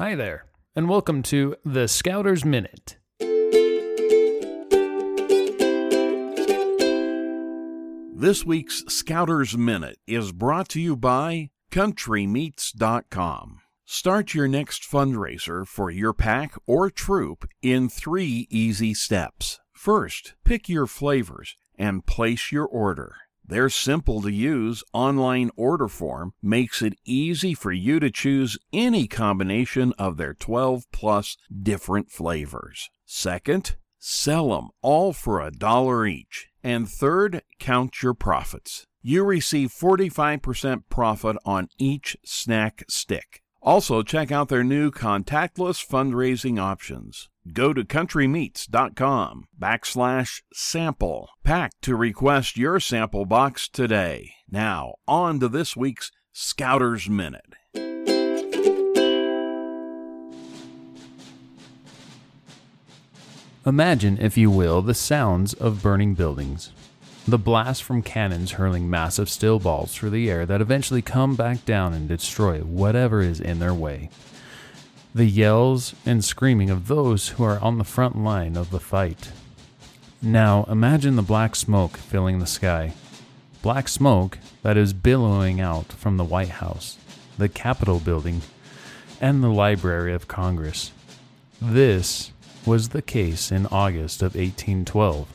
Hi there, and welcome to the Scouters Minute. This week's Scouters Minute is brought to you by CountryMeats.com. Start your next fundraiser for your pack or troop in three easy steps. First, pick your flavors and place your order. Their simple to use online order form makes it easy for you to choose any combination of their 12 plus different flavors. Second, sell them all for a dollar each. And third, count your profits. You receive 45% profit on each snack stick. Also, check out their new contactless fundraising options. Go to countrymeats.com backslash sample pack to request your sample box today. Now, on to this week's Scouters Minute. Imagine, if you will, the sounds of burning buildings. The blast from cannons hurling massive steel balls through the air that eventually come back down and destroy whatever is in their way. The yells and screaming of those who are on the front line of the fight. Now imagine the black smoke filling the sky. Black smoke that is billowing out from the White House, the Capitol building, and the Library of Congress. This was the case in August of 1812.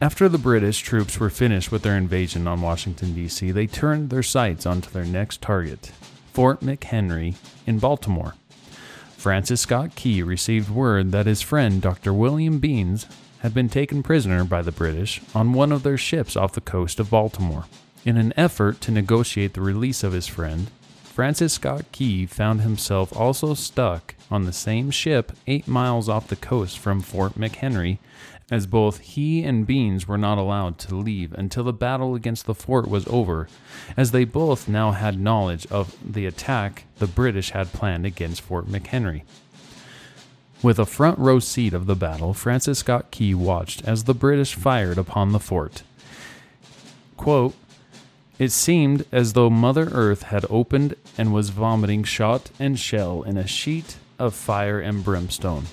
After the British troops were finished with their invasion on Washington, D.C., they turned their sights onto their next target, Fort McHenry in Baltimore. Francis Scott Key received word that his friend Dr. William Beanes had been taken prisoner by the British on one of their ships off the coast of Baltimore. In an effort to negotiate the release of his friend, Francis Scott Key found himself also stuck on the same ship eight miles off the coast from Fort McHenry, as both he and Beanes were not allowed to leave until the battle against the fort was over, as they both now had knowledge of the attack the British had planned against Fort McHenry. With a front row seat of the battle, Francis Scott Key watched as the British fired upon the fort. Quote, it seemed as though Mother Earth had opened and was vomiting shot and shell in a sheet of fire and brimstone.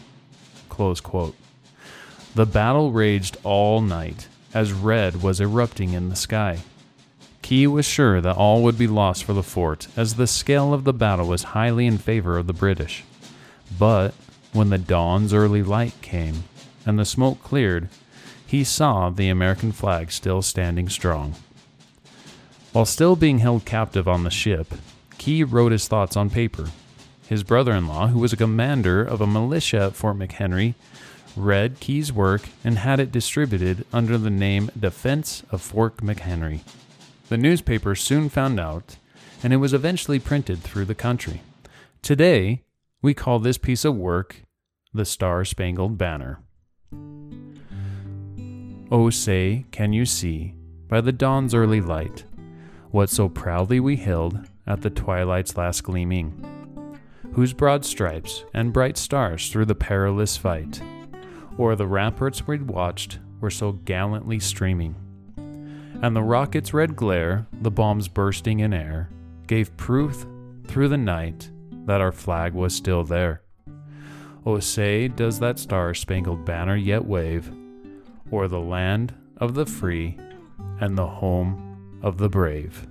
The battle raged all night, as red was erupting in the sky. Key was sure that all would be lost for the fort, as the scale of the battle was highly in favor of the British. But when the dawn's early light came and the smoke cleared, he saw the American flag still standing strong. While still being held captive on the ship, Key wrote his thoughts on paper. His brother in law, who was a commander of a militia at Fort McHenry, read Key's work and had it distributed under the name Defense of Fort McHenry. The newspaper soon found out, and it was eventually printed through the country. Today, we call this piece of work the Star Spangled Banner. Oh, say, can you see, by the dawn's early light, what so proudly we hailed at the twilight's last gleaming, whose broad stripes and bright stars through the perilous fight, o'er the ramparts we'd watched, were so gallantly streaming. And the rocket's red glare, the bombs bursting in air, gave proof through the night that our flag was still there. Oh, say, does that star spangled banner yet wave o'er the land of the free and the home of the brave?